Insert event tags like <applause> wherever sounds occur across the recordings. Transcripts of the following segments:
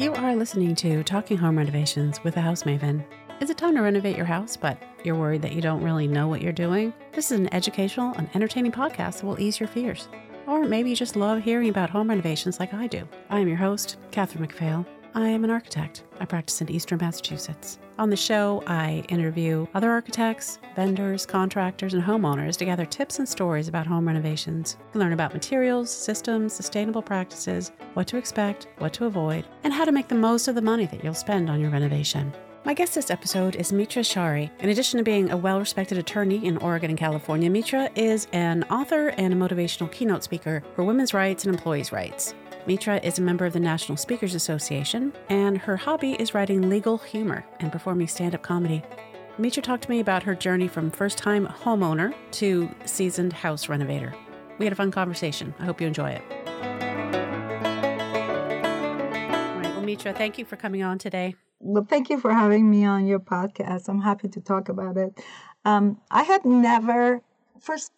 You are listening to Talking Home Renovations with a House Maven. Is it time to renovate your house, but you're worried that you don't really know what you're doing? This is an educational and entertaining podcast that will ease your fears. Or maybe you just love hearing about home renovations like I do. I am your host, Catherine McPhail. I am an architect. I practice in Eastern Massachusetts. On the show, I interview other architects, vendors, contractors, and homeowners to gather tips and stories about home renovations. You learn about materials, systems, sustainable practices, what to expect, what to avoid, and how to make the most of the money that you'll spend on your renovation. My guest this episode is Mitra Shahri. In addition to being a well respected attorney in Oregon and California, Mitra is an author and a motivational keynote speaker for women's rights and employees' rights. Mitra is a member of the National Speakers Association, and her hobby is writing legal humor and performing stand up comedy. Mitra talked to me about her journey from first time homeowner to seasoned house renovator. We had a fun conversation. I hope you enjoy it. All right, well, Mitra, thank you for coming on today. Well, thank you for having me on your podcast. I'm happy to talk about it. Um, I had never, first,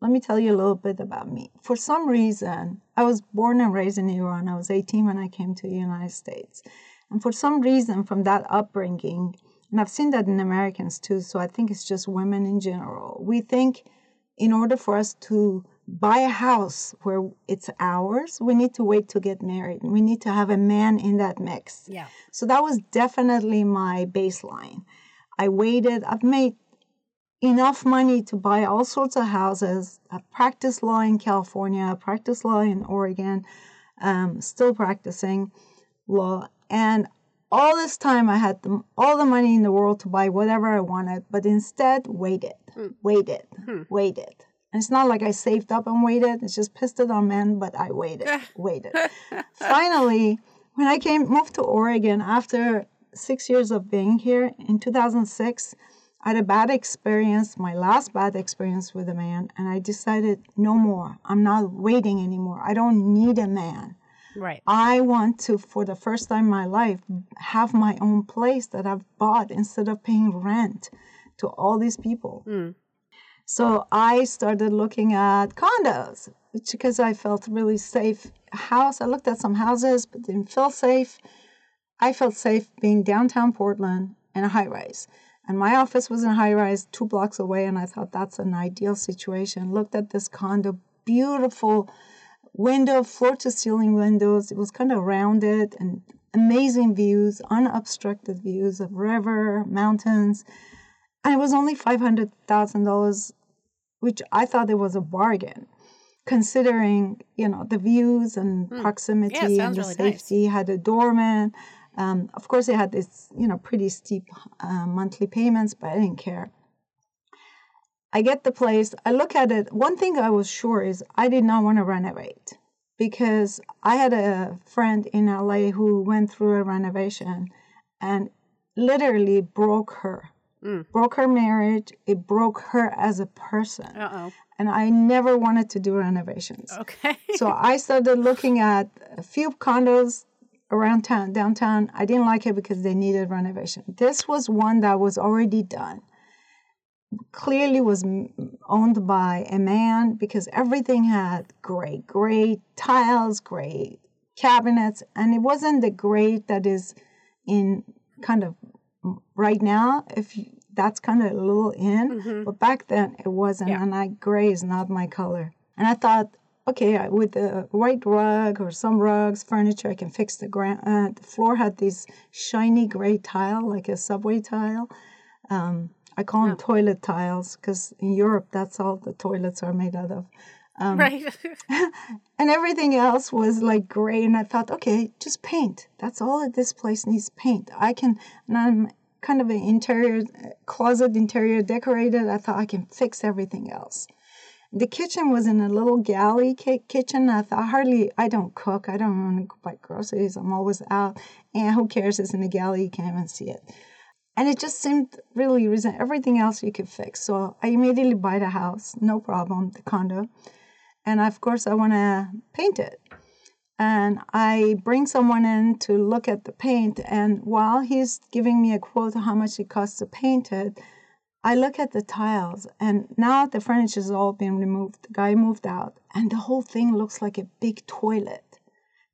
let me tell you a little bit about me. For some reason, I was born and raised in Iran. I was 18 when I came to the United States. And for some reason, from that upbringing, and I've seen that in Americans too, so I think it's just women in general, we think in order for us to buy a house where it's ours, we need to wait to get married. We need to have a man in that mix. Yeah. So that was definitely my baseline. I waited, I've made enough money to buy all sorts of houses. I practiced law in California, I practiced law in Oregon, um, still practicing law. And all this time, I had the, all the money in the world to buy whatever I wanted, but instead, waited, Hmm. waited, Hmm. waited. And it's not like I saved up and waited. It's just pissed it on men, but I waited, <laughs> waited. Finally, when I came moved to Oregon after six years of being here in 2006, I had a bad experience, my last bad experience with a man, and I decided no more. I'm not waiting anymore. I don't need a man. Right. I want to, for the first time in my life, have my own place that I've bought instead of paying rent to all these people. Mm. So I started looking at condos because I felt really safe. House, I looked at some houses, but didn't feel safe. I felt safe being downtown Portland in a high rise. And my office was in a high rise two blocks away, and I thought that's an ideal situation. Looked at this condo, beautiful window, floor to ceiling windows. It was kind of rounded and amazing views, unobstructed views of river, mountains. And it was only $500,000, which I thought it was a bargain, considering, you know, the views and Hmm. proximity Yeah, and the really nice. safety. Had a doorman. Um, of course, it had this, you know, pretty steep uh, monthly payments, but I didn't care. I get the place. I look at it. One thing I was sure is I did not want to renovate because I had a friend in LA who went through a renovation and literally broke her. Mm. Broke her marriage. It broke her as a person. Uh-oh. And I never wanted to do renovations. Okay. So I started looking at a few condos around town, downtown. I didn't like it because they needed renovation. This was one that was already done. Clearly was owned by a man because everything had gray, gray tiles, gray cabinets, and it wasn't the gray that is in kind of right now. If you, that's kind of a little in, Mhm. but back then it wasn't, Yeah. and I gray is not my color. And I thought, okay, I- with the white rug or some rugs, furniture, I can fix the ground. Uh, the floor had this shiny gray tile, like a subway tile. Um, I call them Yeah. toilet tiles because in Europe, that's all the toilets are made out of. <laughs> Um, right. <laughs> and everything else was like gray and i thought okay just paint that's all that this place needs paint i can and i'm kind of an interior closet interior decorated i thought i can fix everything else the kitchen was in a little galley kitchen. I thought hardly i don't cook. I don't want to buy groceries. I'm always out. And who cares? It's in a galley. You can't even see it. And it just seemed really reason everything else you could fix. So i immediately buy the house. No problem. The condo. And of course I want to paint it. And I bring someone in to look at the paint, and while he's giving me a quote how much it costs to paint it, I look at the tiles, and now the furniture's all been removed. The guy moved out, and the whole thing looks like a big toilet.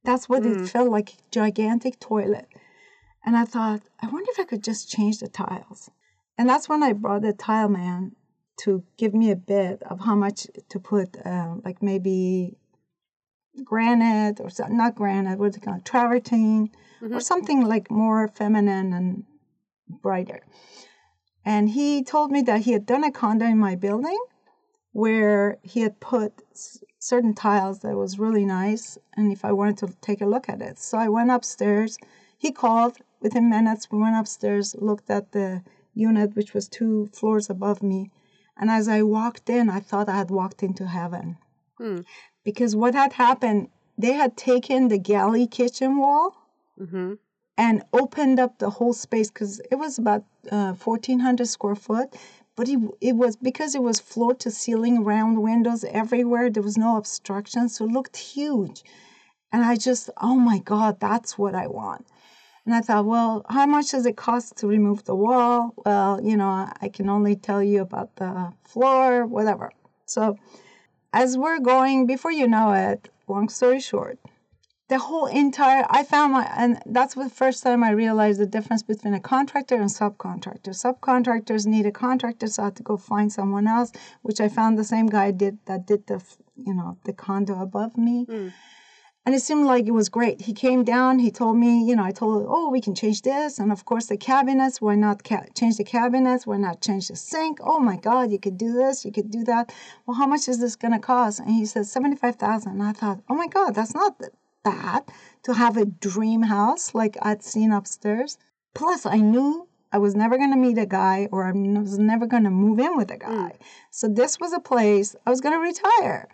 That's what it felt like, gigantic toilet. And I thought, I wonder if I could just change the tiles. And that's when I brought the tile man to give me a bid of how much to put, uh, like maybe granite or not granite, what's it called, travertine or something like more feminine and brighter. And he told me that he had done a condo in my building where he had put certain tiles that was really nice and if I wanted to take a look at it. So I went upstairs. He called within minutes. We went upstairs, looked at the unit, which was two floors above me. And as I walked in, I thought I had walked into heaven. Because what had happened, they had taken the galley kitchen wall Mm-hmm. And opened up the whole space because it was about uh, 1400 square foot but it, it was because it was floor to ceiling round windows everywhere there was no obstruction so it looked huge. And i just oh my god that's what i want. And i thought well how much does it cost to remove the wall? Well you know i can only tell you about the floor whatever. So as we're going before you know it long story short the whole entire i found my and that's the first time i realized the difference between a contractor and subcontractor subcontractors need a contractor so i had to go find someone else which i found the same guy did that did the you know the condo above me. Hmm. And it seemed like it was great. He came down he told me you know i told him oh we can change this. And of course the cabinets why not ca- change the cabinets why not change the sink. Oh my god you could do this you could do that. Well how much is this going to cost? And he said 75000 and i thought oh my god that's not th- bad to have a dream house like i'd seen upstairs plus i knew i was never going to meet a guy or i was never going to move in with a mm. guy so this was a place i was going to retire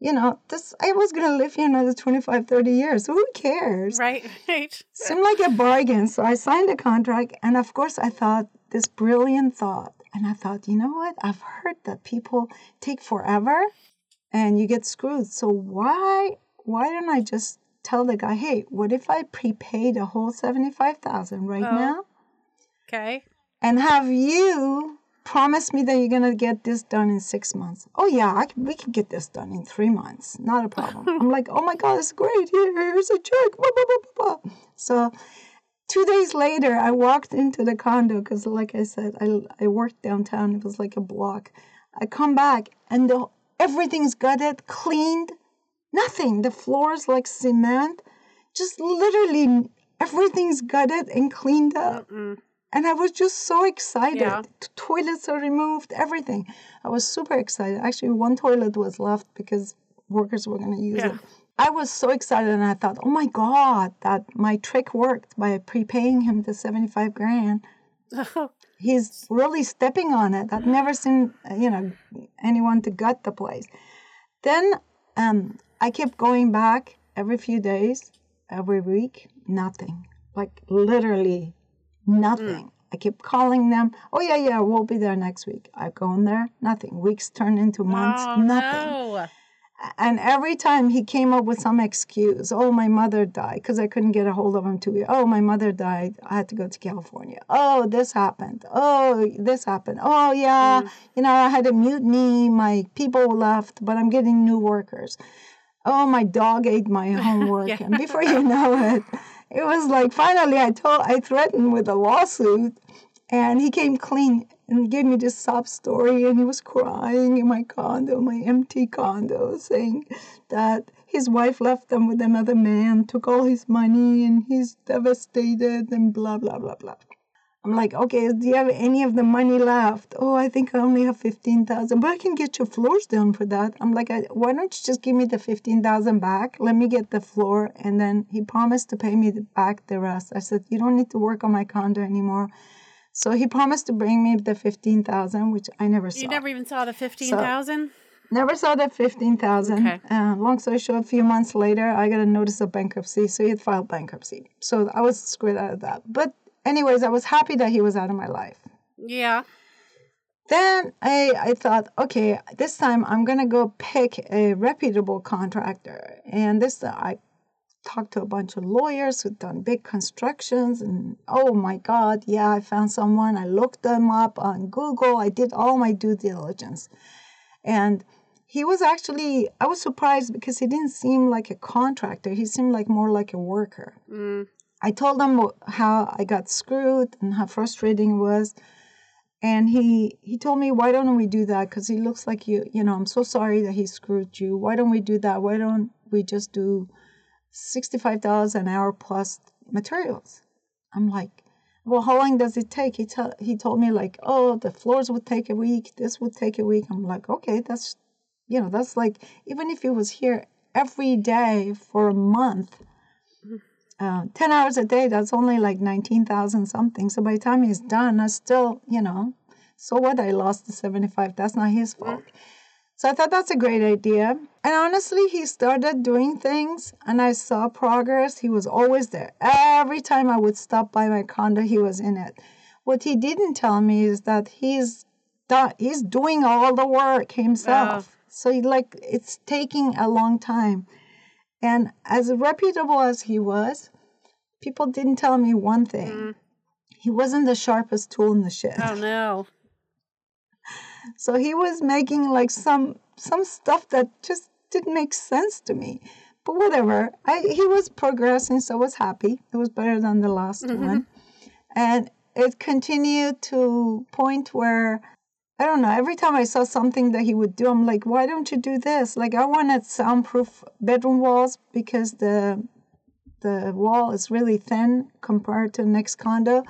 you know this i was going to live here another 25 30 years so who cares Right, <laughs> right. seemed like a bargain. So I signed a contract, and of course, I thought this brilliant thought. And I thought, you know what? I've heard that people take forever and you get screwed. So why why don't I just tell the guy, hey, what if I prepay the whole seventy five thousand right Oh. now Okay. and have you promise me that you're gonna get this done in six months? Oh yeah, I can, we can get this done in three months. Not a problem. <laughs> I'm like, oh my god, it's great. Here, here's a check. Blah, blah, blah, blah, blah. So two days later, I walked into the condo because, like I said, I, I worked downtown. It was like a block. I come back and the, everything's gutted, cleaned, nothing. The floor's like cement. Just literally everything's gutted and cleaned up. And I was just so excited. Yeah. Toilets are removed, everything. I was super excited. Actually, one toilet was left because workers were going to use Yeah. it. I was so excited and I thought, oh my God, that my trick worked by prepaying him the 75 grand. <laughs> He's really stepping on it. I've never seen, you know, anyone to gut the place. Then um, I kept going back every few days, every week, nothing. Like literally nothing. Hmm. I kept calling them. Oh yeah, yeah, we'll be there next week. I go in there, nothing. Weeks turn into months, oh, nothing. No. And every time he came up with some excuse. Oh, my mother died because I couldn't get a hold of him two years. Oh, my mother died. I had to go to California. Oh, this happened. Oh, this happened. Oh, yeah. Hmm. You know, I had a mutiny. My people left, but I'm getting new workers. Oh, my dog ate my <laughs> homework. And before you know it, it was like finally I told I threatened with a lawsuit and he came clean and gave me this sob story and he was crying in my condo, my empty condo, saying that his wife left him with another man, took all his money and he's devastated and blah blah blah blah. I'm like, okay, do you have any of the money left? Oh, I think I only have fifteen thousand, but I can get your floors done for that. I'm like, I, why don't you just give me the fifteen thousand back? Let me get the floor, and then he promised to pay me back the rest. I said, you don't need to work on my condo anymore. So he promised to bring me the fifteen thousand, which I never saw. You never even saw the 15,000? Never saw that 15,000. Okay. Uh, long story short, a few months later, I got a notice of bankruptcy. So he had filed bankruptcy. So I was screwed out of that. But, anyways, I was happy that he was out of my life. Yeah. Then I, I thought, okay, this time I'm going to go pick a reputable contractor. And this, I talked to a bunch of lawyers who'd done big constructions. And oh my God, yeah, I found someone. I looked them up on Google. I did all my due diligence. And he was actually I was surprised because he didn't seem like a contractor. He seemed like more like a worker. Mm. I told him how I got screwed and how frustrating it was. And he he told me, why don't we do that? Because he looks like you. You know, I'm so sorry that he screwed you. Why don't we do that? Why don't we just do sixty-five dollars an hour plus materials? I'm like, well, how long does it take? He tell he told me like, oh, the floors would take a week. This would take a week. I'm like, okay, that's, you know, that's like even if he was here every day for a month. Uh, 10 hours a day, that's only like 19,000 something. So by the time he's done, I still, you know, so what? I lost the 75. That's not his fault. So I thought that's a great idea. And honestly, he started doing things and I saw progress. He was always there. Every time I would stop by my condo, he was in it. What he didn't tell me is that he's done, he's doing all the work himself. So like it's taking a long time. And as reputable as he was, people didn't tell me one thing. Mm. He wasn't the sharpest tool in the shed. Oh no. <laughs> So he was making like some some stuff that just didn't make sense to me. But whatever. I he was progressing, so I was happy. It was better than the last mm-hmm. one. And it continued to point where I don't know, every time I saw something that he would do, I'm like, why don't you do this? Like I wanted soundproof bedroom walls because the the wall is really thin compared to the next condo.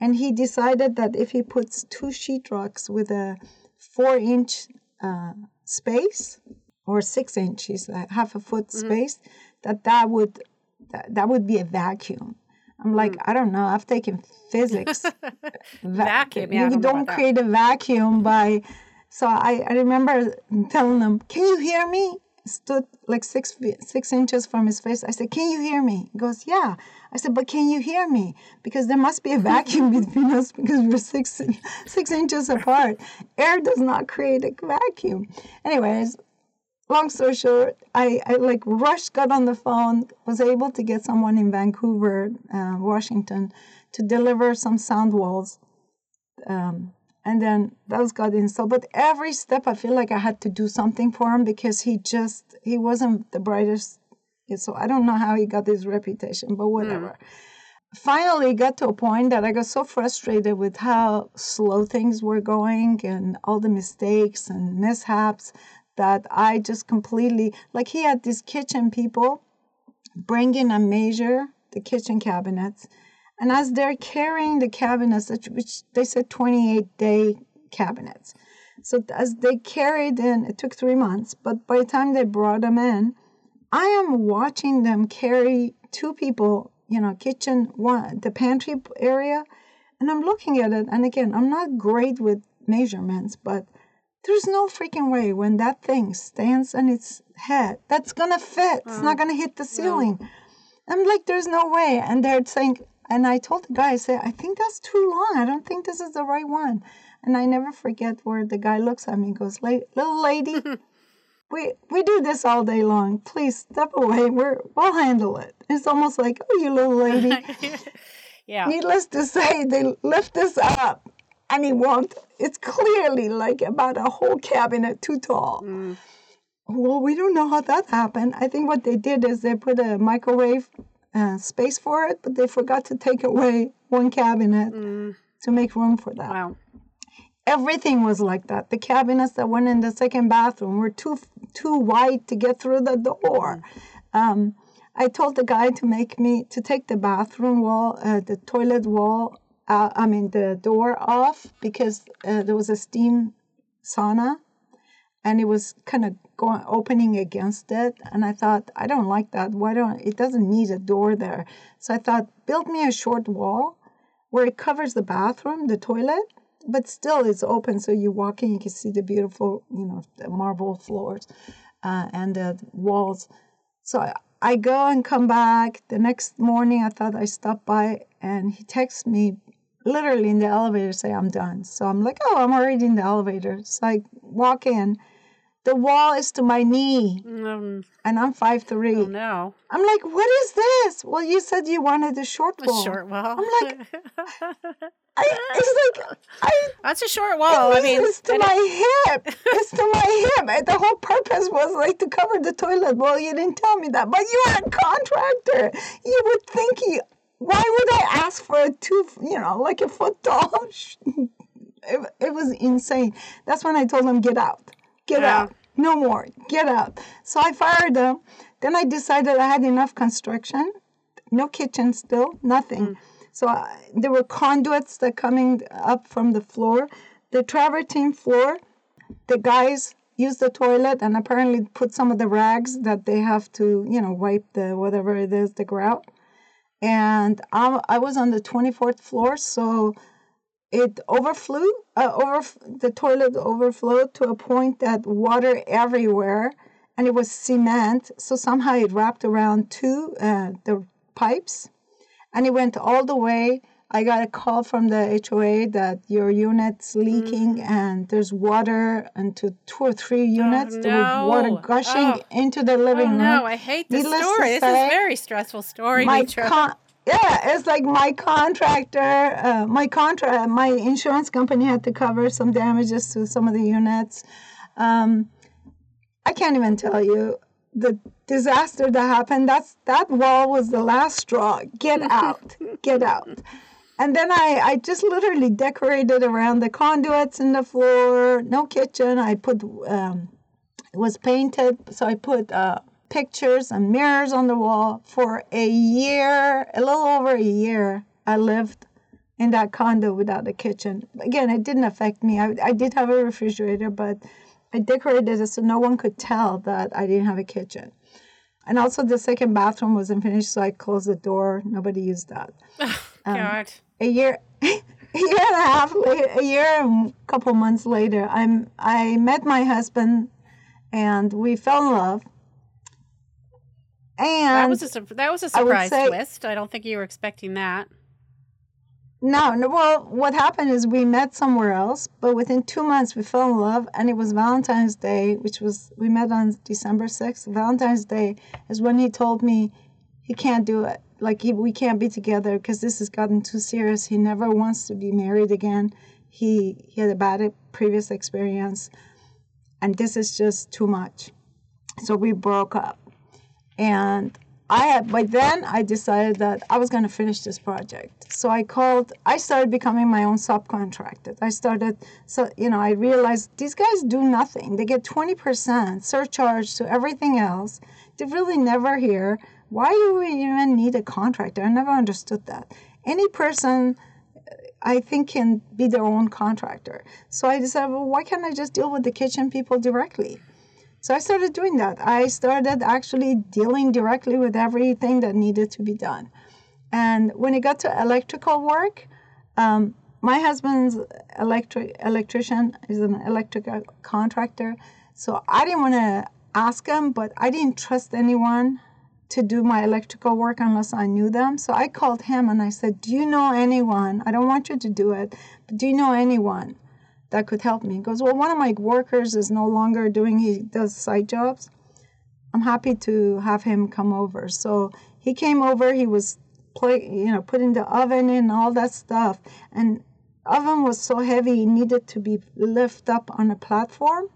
And he decided that if he puts two sheetrocks with a four inch uh, space or six inches, uh, half a foot space, that that would that, that would be a vacuum. I'm like, mm. I don't know. I've taken physics. <laughs> Vacuum, yeah, you don't about that. create a vacuum by. So I, I remember telling him, "Can you hear me?" Stood like six feet, six inches from his face. I said, "Can you hear me?" He goes, "Yeah." I said, "But can you hear me? Because there must be a vacuum <laughs> between us because we're six six inches apart. Air does not create a vacuum." Anyways, long story short, I, I like rushed, got on the phone, was able to get someone in Vancouver, uh, Washington, to deliver some sound walls. Um, and then those got installed. But every step, I feel like I had to do something for him because he just he wasn't the brightest. So I don't know how he got his reputation, but whatever. Finally, got to a point that I got so frustrated with how slow things were going and all the mistakes and mishaps that I just completely like he had these kitchen people bring in and measure the kitchen cabinets. And as they're carrying the cabinets, which they said 28 day cabinets. So as they carried in, it took three months, but by the time they brought them in, I am watching them carry two people, you know, kitchen, one, the pantry area, and I'm looking at it. And again, I'm not great with measurements, but there's no freaking way when that thing stands on its head, that's gonna fit. It's not uh-huh. gonna hit the ceiling. I'm like, there's no way. And they're saying, and I told the guy, I said, I think that's too long. I don't think this is the right one. And I never forget where the guy looks at me and goes, little lady, <laughs> we we do this all day long. Please step away. We're we'll handle it. It's almost like, oh, you little lady. <laughs> yeah. Needless to say, they lift this up, won't. It's clearly like about a whole cabinet too tall. Well, we don't know how that happened. I think what they did is they put a microwave uh, space for it, but they forgot to take away one cabinet to make room for that. Wow. Everything was like that. The cabinets that went in the second bathroom were too too wide to get through the door. Um, I told the guy to make me to take the bathroom wall, uh, the toilet wall, uh, I mean the door off because uh, there was a steam sauna, and it was kind of going opening against it. And I thought I don't like that. Why don't it doesn't need a door there? So I thought build me a short wall where it covers the bathroom, the toilet, but still it's open so you walk in, you can see the beautiful, you know, the marble floors uh, and the walls. So I, I go and come back. The next morning, I thought I stopped by, and he texts me literally in the elevator, say I'm done. So I'm like, oh, I'm already in the elevator. So I walk in, The wall is to my knee, Um, and I'm five three. oh no, I'm like, what is this? Well, you said you wanted a short wall. a short wall. I'm like, I, it's like <laughs> I That's a short wall. I mean, it's to my hip. <laughs> It's to my hip. And the whole purpose was like to cover the toilet. Well, you didn't tell me that. But you are a contractor. You would think you. Why would I ask for a two? You know, like a foot tall. <laughs> It, it was insane. That's when I told him, "Get out, get Yeah. out, no more, get out." So I fired him. Then I decided I had enough construction. No kitchen still, nothing. Mm. So I, there were conduits that coming up from the floor. The travertine floor, the guys used the toilet and apparently put some of the rags that they have to, you know, wipe the whatever it is, the grout. And I, I was on the 24th floor, so it overflew, uh, over the toilet overflowed to a point that water everywhere, and it was cement. So somehow it wrapped around two uh, the pipes, and it went all the way. I got a call from the HOA that your unit's leaking and there's water into two or three units. There was water gushing Oh. into the oh living room. no, I hate this Needless to story. This is a very stressful story. my con- yeah, it's like my contractor, uh, my contract, my insurance company had to cover some damages to some of the units. Um, I can't even tell you the disaster that happened. That's that wall was the last straw. Get out, get out. And then I, I just literally decorated around the conduits in the floor. No kitchen. I put um, it was painted, so I put uh, pictures and mirrors on the wall for a year, a little over a year. I lived in that condo without a kitchen. Again, it didn't affect me. I, I did have a refrigerator, but I decorated it so no one could tell that I didn't have a kitchen. And also, the second bathroom wasn't finished, so I closed the door. Nobody used that. <laughs> Um, God. A year, a <laughs> year and a half later, a year and a couple months later, I'm I met my husband, and we fell in love. And That was a that was a I surprise say- twist. I don't think you were expecting that. No, no. Well, what happened is we met somewhere else, but within two months we fell in love, and it was Valentine's Day, which was we met on December sixth. Valentine's Day is when he told me he can't do it. Like we can't be together because this has gotten too serious. He never wants to be married again. He he had a bad previous experience, and this is just too much. So we broke up, and I had by then I decided that I was going to finish this project. So I called. I started becoming my own subcontractor. I started. So you know, I realized these guys do nothing. They get twenty percent surcharge to everything else. They really never hear. Why do we even need a contractor? I never understood that. Any person I think can be their own contractor. So I decided, well, why can't I just deal with the kitchen people directly? So I started doing that. I started actually dealing directly with everything that needed to be done. And when it got to electrical work, um, my husband's electric electrician is an electrical contractor. So I didn't want to ask him, but I didn't trust anyone to do my electrical work unless I knew them. So I called him and I said, Do you know anyone? I don't want you to do it, but do you know anyone that could help me? He goes, Well, one of my workers is no longer doing, he does side jobs. I'm happy to have him come over. So he came over, he was play, you know, putting the oven in, all that stuff. And oven was so heavy, it needed to be lifted up on a platform.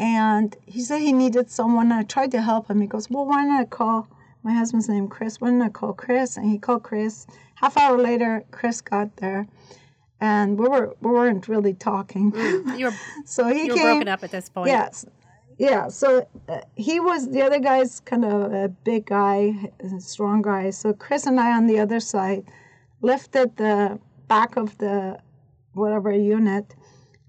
And he said he needed someone. I tried to help him. He goes, Well, why not I call my husband's name Chris? Why not I call Chris? And he called Chris. Half hour later, Chris got there. And we were we weren't really talking. You were <laughs> so he you were came. broken up at this point. Yes. Yeah, so uh, he was the other guy's kind of a big guy, a strong guy. So Chris and I on the other side lifted the back of the whatever unit,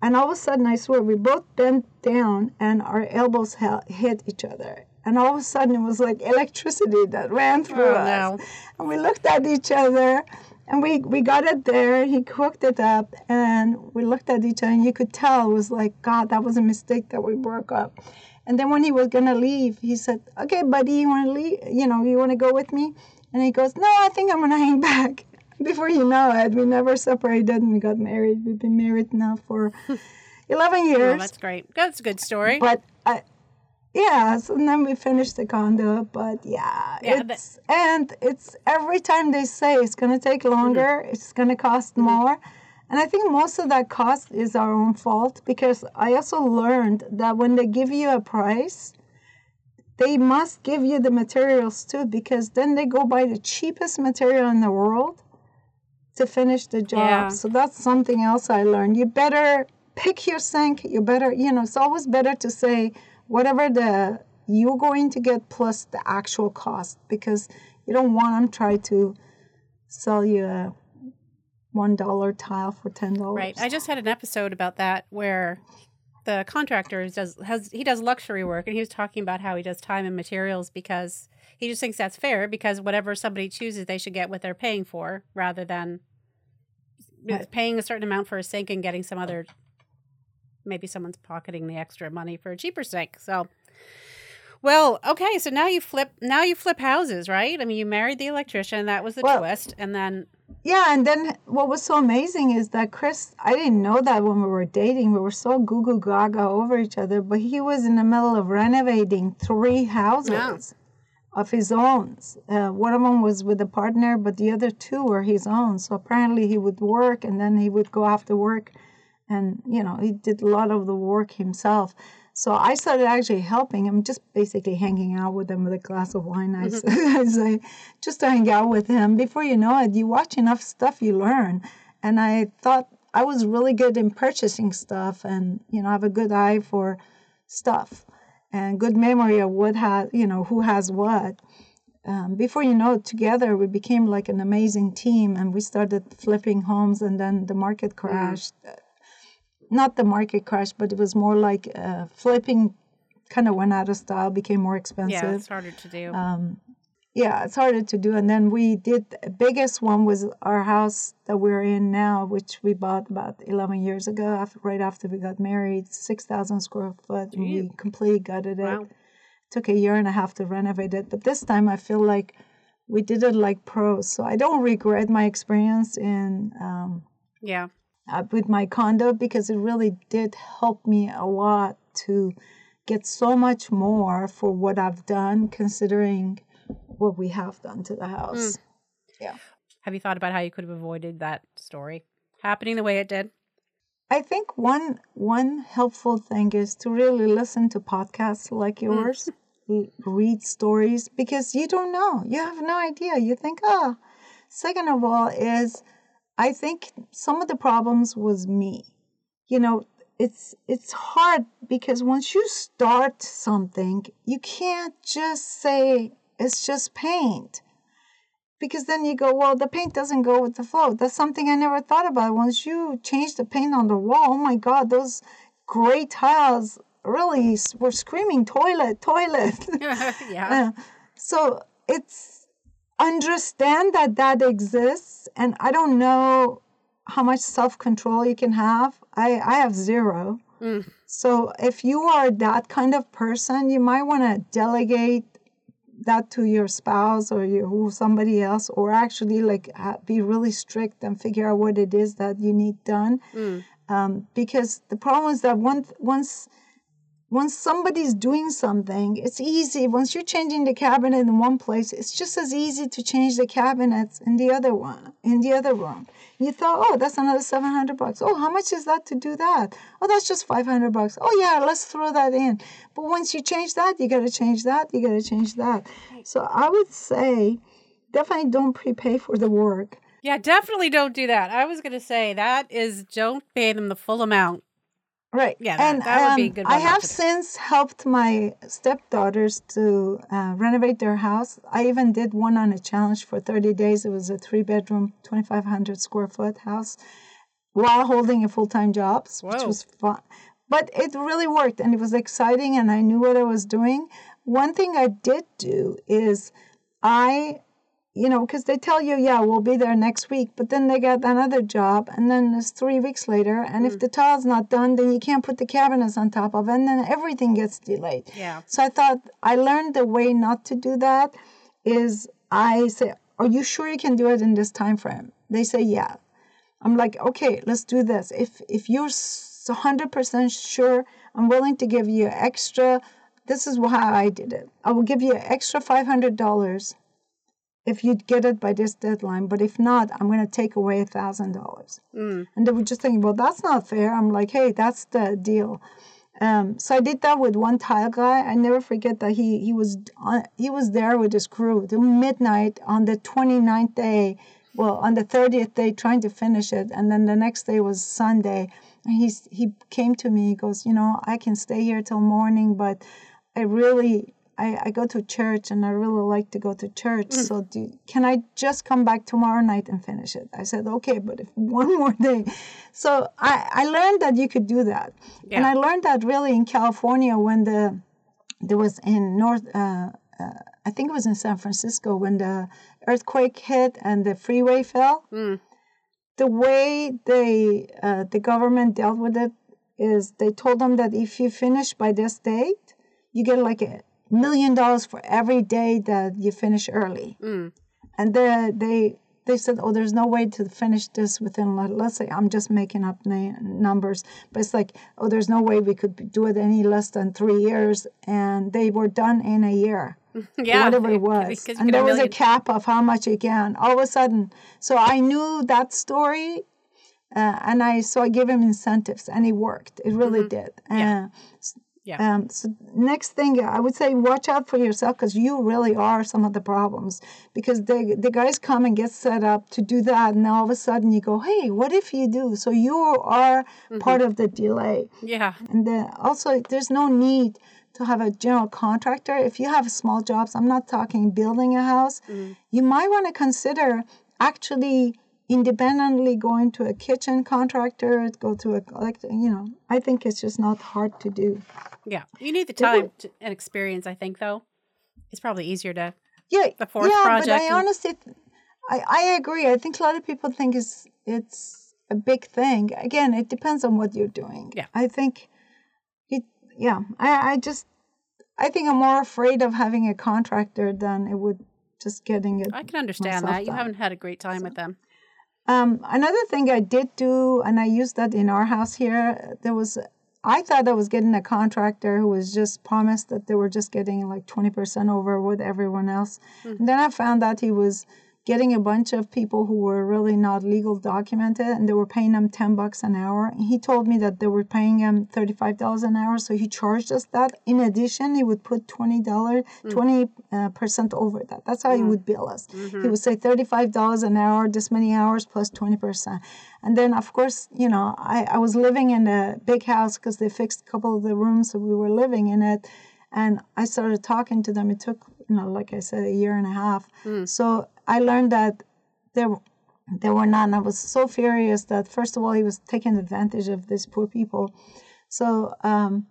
and all of a sudden, I swear, we both bent down and our elbows hit each other. And all of a sudden, it was like electricity that ran oh, through Oh, us. no. And we looked at each other, and we, we got it there. He hooked it up, and we looked at each other, and you could tell it was like, God, that was a mistake that we broke up. And then when he was gonna leave, he said, "Okay, buddy, you want to leave? You know, you want to go with me?" And he goes, "No, I think I'm gonna hang back." <laughs> Before you know it, we never separated, and we got married. We've been married now for <laughs> 11 years. Oh, that's great. That's a good story. But I, yeah, so then we finished the condo. But yeah, Yeah, but- it's and it's every time they say it's gonna take longer, mm-hmm. it's gonna cost mm-hmm. more. And I think most of that cost is our own fault because I also learned that when they give you a price, they must give you the materials too because then they go buy the cheapest material in the world to finish the job. Yeah. So that's something else I learned. You better pick your sink. You better, you know, it's always better to say whatever the you're going to get plus the actual cost because you don't want them try to sell you a one dollar tile for ten dollars. Right. I just had an episode about that where the contractor does has he does luxury work and he was talking about how he does time and materials because he just thinks that's fair because whatever somebody chooses they should get what they're paying for rather than Right. paying a certain amount for a sink and getting some other maybe someone's pocketing the extra money for a cheaper sink. So well, okay, so now you flip now you flip houses, right? I mean, you married the electrician, that was the Well- twist, and then Yeah, and then what was so amazing is that Chris, I didn't know that when we were dating. We were so goo goo gaga over each other, but he was in the middle of renovating three houses of his own. Uh, one of them was with a partner, but the other two were his own. So apparently he would work and then he would go after work and, you know, he did a lot of the work himself. So I started actually helping him, just basically hanging out with him with a glass of wine. <laughs> I, say, just to hang out with him. Before you know it, you watch enough stuff, you learn. And I thought I was really good in purchasing stuff, and you know, I have a good eye for stuff and good memory of what has, you know, who has what. Um, before you know it, together we became like an amazing team, and we started flipping homes, and then the market crashed not the market crash, but it was more like uh, flipping kind of went out of style, became more expensive. yeah, it's harder to do. Um, yeah, it's harder to do. And then we did the biggest one was our house that we're in now, which we bought about 11 years ago, after, right after we got married, 6,000 square foot. and We completely gutted it. Wow. Took a year and a half to renovate it. But this time I feel like we did it like pros. So I don't regret my experience in um, yeah. Uh, with my condo because it really did help me a lot to get so much more for what I've done, considering what we have done to the hmm. house. Yeah. Have you thought about how you could have avoided that story happening the way it did? I think one one helpful thing is to really listen to podcasts like hmm. yours, l- read stories because you don't know, you have no idea. You think, oh. Second of all, is I think some of the problems was me. You know, it's it's hard because once you start something, you can't just say it's just paint. Because then you go, well, the paint doesn't go with the flow. That's something I never thought about. Once you change the paint on the wall, oh my God, those gray tiles really were screaming toilet, toilet. <laughs> yeah. Uh, <laughs> so it's understand that that exists, and I don't know how much self control you can have. I I have zero. Mm. So if you are that kind of person, you might want to delegate that to your spouse or your who somebody else, or actually like be really strict and figure out what it is that you need done. Mm. Um, because the problem is that once once once somebody's doing something, it's easy. Once you're changing the cabinet in one place, it's just as easy to change the cabinets in the other one, in the other room. You thought, oh, that's another seven hundred bucks. Oh, how much is that to do that? Oh, that's just five hundred bucks. Oh yeah, let's throw that in. But once you change that, you got to change that. You got to change that. So I would say, definitely don't prepay for the work. Yeah, definitely don't do that. I was going to say that is don't pay them the full amount. Right. Yeah, that- and that would be um, good I have since helped my stepdaughters to uh, renovate their house. I even did one on a challenge for 30 days. It was a three bedroom, 2,500 square foot house while holding a full time job, which was fun. But it really worked and it was exciting and I knew what I was doing. One thing I did do is I you know, because they tell you, yeah, we'll be there next week, but then they got another job, and then it's three weeks later, and if mm. the tile's not done, then you can't put the cabinets on top of it, and then everything gets delayed. Yeah. So I thought I learned the way not to do that is I say, "Are you sure you can do it in this time frame?" They say, "Yeah." I'm like, "Okay, let's do this. If if you're 100% sure I'm willing to give you extra. This is how I did it. I will give you extra $500 if you'd get it by this deadline, but if not, I'm going to take away a thousand dollars. Mm. And they were just thinking, well, that's not fair. I'm like, hey, that's the deal. Um, so I did that with one tile guy. I never forget that he he was on, he was there with his crew till midnight on the 29th day. Well, on the 30th day, trying to finish it, and then the next day was Sunday. And he's he came to me. He goes, you know, I can stay here till morning, but I really I, I go to church and I really like to go to church. Mm. So do, can I just come back tomorrow night and finish it? I said, okay, but if <laughs> one more day. So I, I learned that you could do that. And I learned that really in California when the, there was in North, uh, uh, I think it was in San Francisco when the earthquake hit and the freeway fell. Mm. The way they, uh, the government dealt with it is they told them that if you finish by this date, you get like a million dollars for every day that you finish early. Mm. And they they they said, oh, there's no way to finish this within. Let's say I'm just making up na- numbers, but it's like, oh, there's no way we could do it any less than three years, and they were done in a year. <laughs> Yeah. Whatever it was, and there was a cap of how much can. All of a sudden, so I knew that story, uh, and I so I gave him incentives, and it worked. It really did. Mm-hmm. Yeah. Uh, Yeah. Um, so next thing I would say, watch out for yourself because you really are some of the problems. Because the the guys come and get set up to do that, and all of a sudden you go, hey, what if you do? So you are Mm-hmm. part of the delay. yeah. And then also, there's no need to have a general contractor. If you have small jobs, I'm not talking building a house, Mm-hmm. you might want to consider actually independently going to a kitchen contractor, go to a, like, you know, I think it's just not hard to do. Yeah. You need the time to, and experience, I think, though. It's probably easier to. Yeah, The fourth yeah, project but I and- honestly, I, I agree. I think a lot of people think it's it's a big thing. Again, it depends on what you're doing. Yeah. I think it. Yeah, I I just I think I'm more afraid of having a contractor than it would just getting it. I can understand that. You haven't had a great time with them. Um, another thing I did do, and I used that in our house here, there was, I thought I was getting a contractor who was just promised that they were just getting like 20% over with everyone else. And then I found out he was getting a bunch of people who were really not legal documented and they were paying them 10 bucks an hour. He told me that they were paying him $35 an hour. So he charged us that. In addition, he would put $20, mm. 20 uh, percent over that. That's how he mm. would bill us. He mm-hmm. would say $35 an hour, this many hours plus 20%. And then, of course, you know, I, I was living in a big house because they fixed a couple of the rooms, that we were living in it. And I started talking to them. It took, you know, like I said, a year and a half. So I learned that there, there were none. I was so furious that, first of all, he was taking advantage of these poor people. So um,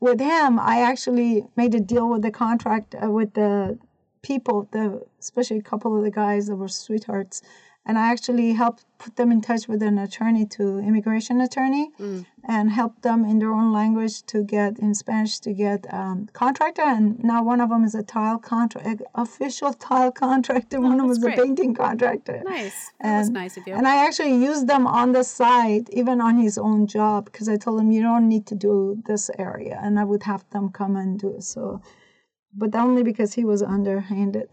with him, I actually made a deal with the contract uh, with the people, the especially a couple of the guys that were sweethearts, and I actually helped put them in touch with an attorney to immigration attorney, and helped them in their own language to get in Spanish to get um, contractor. And now one of them is a tile contract, official tile contractor. one of them is a painting contractor. Nice. That was And- nice of you. And I actually used them on the side, even on his own job, because I told him you don't need to do this area, and I would have them come and do it. So, but only because he was underhanded.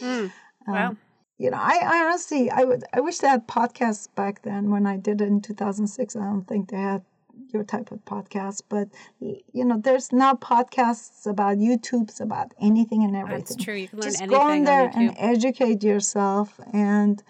Mm. <laughs> Um, Wow. You know, I, I honestly, I would, I wish they had podcasts back then when I did it in 2006. I don't think they had your type of podcast, but you know, there's now podcasts about YouTube's about anything and everything That's true. You can learn just anything go in on there YouTube. and educate yourself and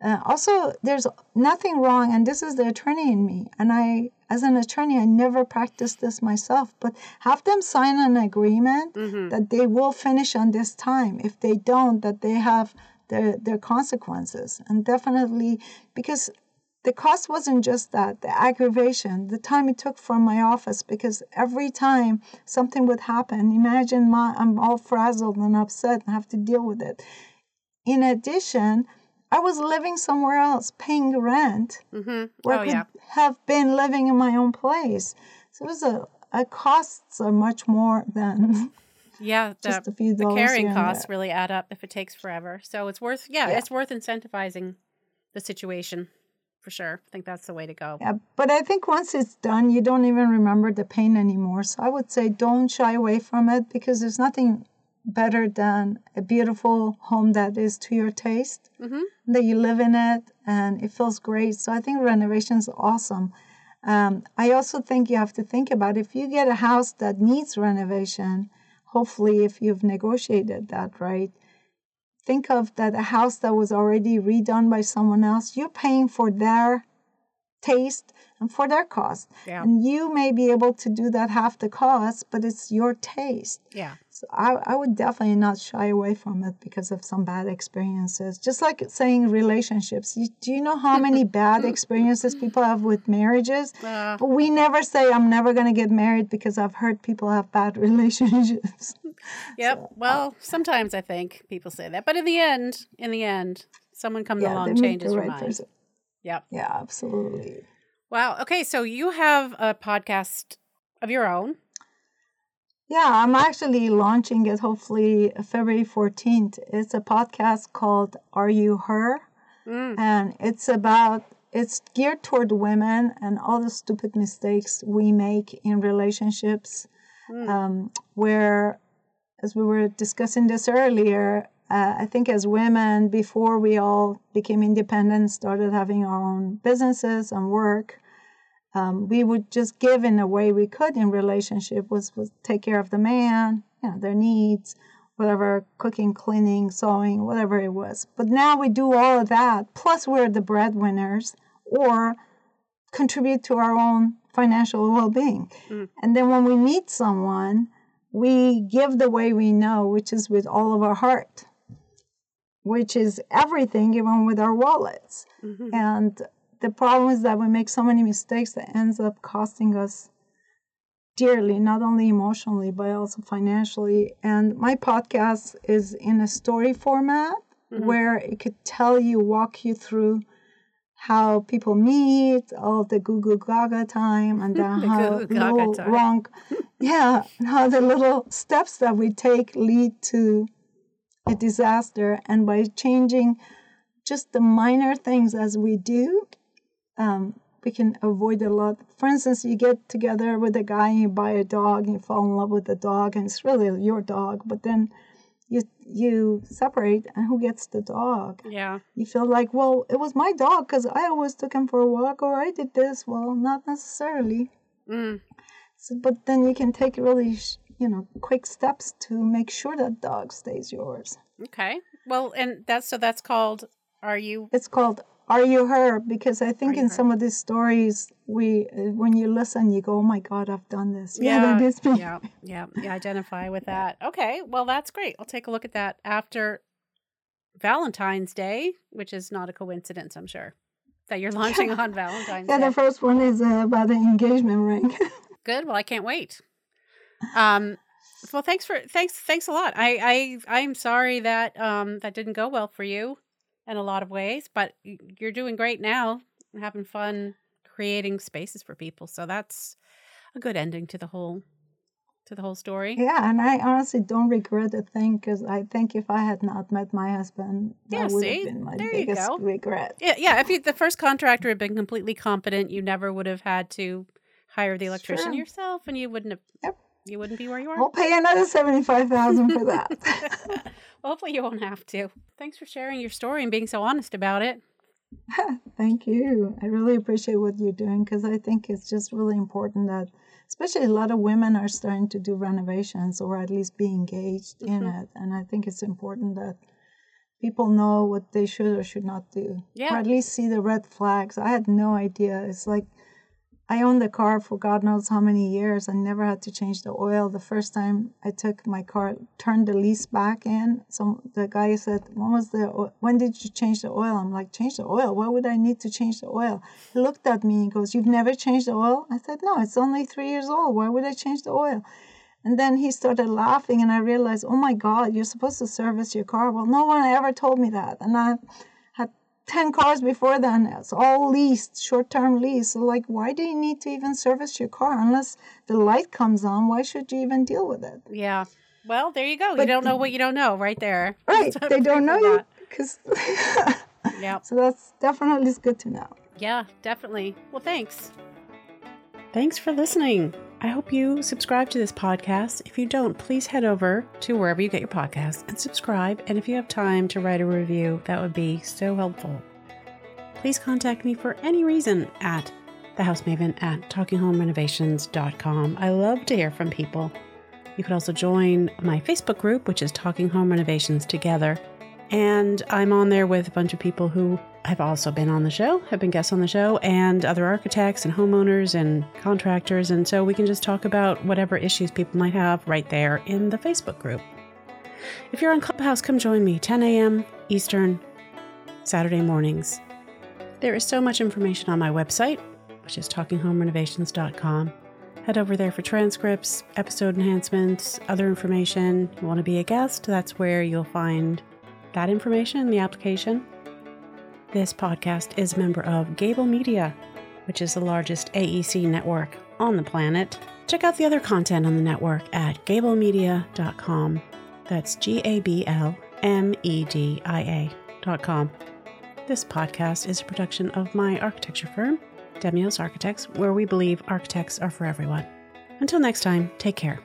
uh, also there's nothing wrong and this is the attorney in me and i as an attorney i never practiced this myself but have them sign an agreement Mm-hmm. that they will finish on this time if they don't that they have their their consequences and definitely because the cost wasn't just that the aggravation the time it took from my office because every time something would happen imagine my i'm all frazzled and upset and have to deal with it in addition i was living somewhere else paying rent Mm-hmm. where Oh, i could yeah. have been living in my own place so it was a, a costs are much more than <laughs> Yeah. The, just a few the carrying costs really add up if it takes forever. So it's worth, yeah, Yeah. it's worth incentivizing the situation for sure. I think that's the way to go. Yeah, but I think once it's done, you don't even remember the pain anymore. So I would say don't shy away from it because there's nothing better than a beautiful home that is to your taste, Mm-hmm. that you live in it and it feels great. So I think renovation is awesome. Um, I also think you have to think about if you get a house that needs renovation, hopefully, if you've negotiated that right, think of that a house that was already redone by someone else, you're paying for their taste and for their cost. Yeah. And you may be able to do that half the cost, but it's your taste. Yeah. So I, I would definitely not shy away from it because of some bad experiences. Just like saying relationships. You, do you know how <laughs> many bad experiences people have with marriages? Uh, But we never say, I'm never going to get married because I've heard people have bad <laughs> relationships. yep. well, sometimes I think people say that, but in the end, in the end, someone comes yeah, along changes the your right mind. person. Yep. Yeah, absolutely. Wow. Okay, so you have a podcast of your own. Yeah, I'm actually launching it hopefully February 14th. It's a podcast called Are You Her? Mm. And it's about, it's geared toward women and all the stupid mistakes we make in relationships. Um, where, as we were discussing this earlier, uh, I think as women, before we all became independent, started having our own businesses and work, um, we would just give in a way we could in relationship was, was take care of the man, you know, their needs, whatever, cooking, cleaning, sewing, whatever it was. But now we do all of that, plus we're the breadwinners or contribute to our own financial well-being. And then when we meet someone, we give the way we know, which is with all of our heart, which is everything, even with our wallets. Mhm. And the problem is that we make so many mistakes that ends up costing us dearly, not only emotionally, but also financially. And my podcast is in a story format mm-hmm. where it could tell you, walk you through how people meet, all the goo goo gaga time, and <laughs> then The how goo goo gaga little time. wrong, <laughs> yeah, how the little steps that we take lead to a disaster. And by changing just the minor things as we do, um, we can avoid a lot. For instance, you get together with a guy and you buy a dog and you fall in love with the dog, and it's really your dog, but then you you separate, and who gets the dog? Yeah. You feel like, well, it was my dog because I always took him for a walk, or I did this. Well, not necessarily. Mm. So, but then you can take really, sh- you know, quick steps to make sure that dog stays yours. Okay. Well, and that's so that's called Are You It's called "Are You Her?" because I think in Her? some of these stories, we when you listen, you go, "Oh my God, I've done this." Yeah, me. yeah, yeah, yeah. Identify with that. Okay, well, that's great. I'll take a look at that after Valentine's Day, which is not a coincidence, I'm sure, that you're launching <laughs> on Valentine's Yeah, Day. the first one is uh, about the engagement ring. <laughs> Good. Well, I can't wait. Um, well, thanks for thanks thanks a lot. I I I'm sorry that um that didn't go well for you in a lot of ways, but you're doing great now, having fun creating spaces for people. So that's a good ending to the whole to the whole story. yeah, and I honestly don't regret a thing because I think if I had not met my husband, that Yeah, would see? have been my There you biggest go. regret. Yeah, yeah. If you, the first contractor had been completely competent, you never would have had to hire the electrician Sure. yourself, and you wouldn't have. Yep. You wouldn't be where you are. We'll pay another seventy-five thousand for that. <laughs> <laughs> well, hopefully, you won't have to. Thanks for sharing your story and being so honest about it. <laughs> Thank you. I really appreciate what you're doing because I think it's just really important that, especially a lot of women are starting to do renovations or at least be engaged in Mm-hmm. it. And I think it's important that people know what they should or should not do, Yeah. or at least see the red flags. I had no idea. It's like I owned the car for God knows how many years. I never had to change the oil. The first time I took my car, turned the lease back in. So the guy said, "When was the? When did you change the oil?" I'm like, "Change the oil? Why would I need to change the oil?" He looked at me and goes, "You've never changed the oil?" I said, "No, it's only three years old. Why would I change the oil?" And then he started laughing, and I realized, "Oh my God, you're supposed to service your car." Well, no one ever told me that, and I 10 cars before then. It's all leased, short term lease. So, like, why do you need to even service your car? Unless the light comes on, why should you even deal with it? Yeah. Well, there you go. you don't know what you don't know, right there. <laughs> Right. So they don't know you. Because. <laughs> Yeah. so that's definitely is good to know. Yeah, definitely. Well, thanks. Thanks for listening. I hope you subscribe to this podcast. If you don't, please head over to wherever you get your podcasts and subscribe. And if you have time to write a review, that would be so helpful. Please contact me for any reason at thehousemaven at talkinghomerenovations.com. I love to hear from people. You could also join my Facebook group, which is Talking Home Renovations Together. And I'm on there with a bunch of people who have also been on the show, have been guests on the show, and other architects and homeowners and contractors. And so we can just talk about whatever issues people might have right there in the Facebook group. If you're on Clubhouse, come join me 10 a.m. Eastern, Saturday mornings. There is so much information on my website, which is talkinghomerenovations.com. Head over there for transcripts, episode enhancements, other information. You want to be a guest? That's where you'll find that information in the application. This podcast is a member of Gabl Media, which is the largest AEC network on the planet. Check out the other content on the network at gablmedia.com. That's G A B L M E D I A.com. This podcast is a production of my architecture firm, Demios Architects, where we believe architects are for everyone. Until next time, take care.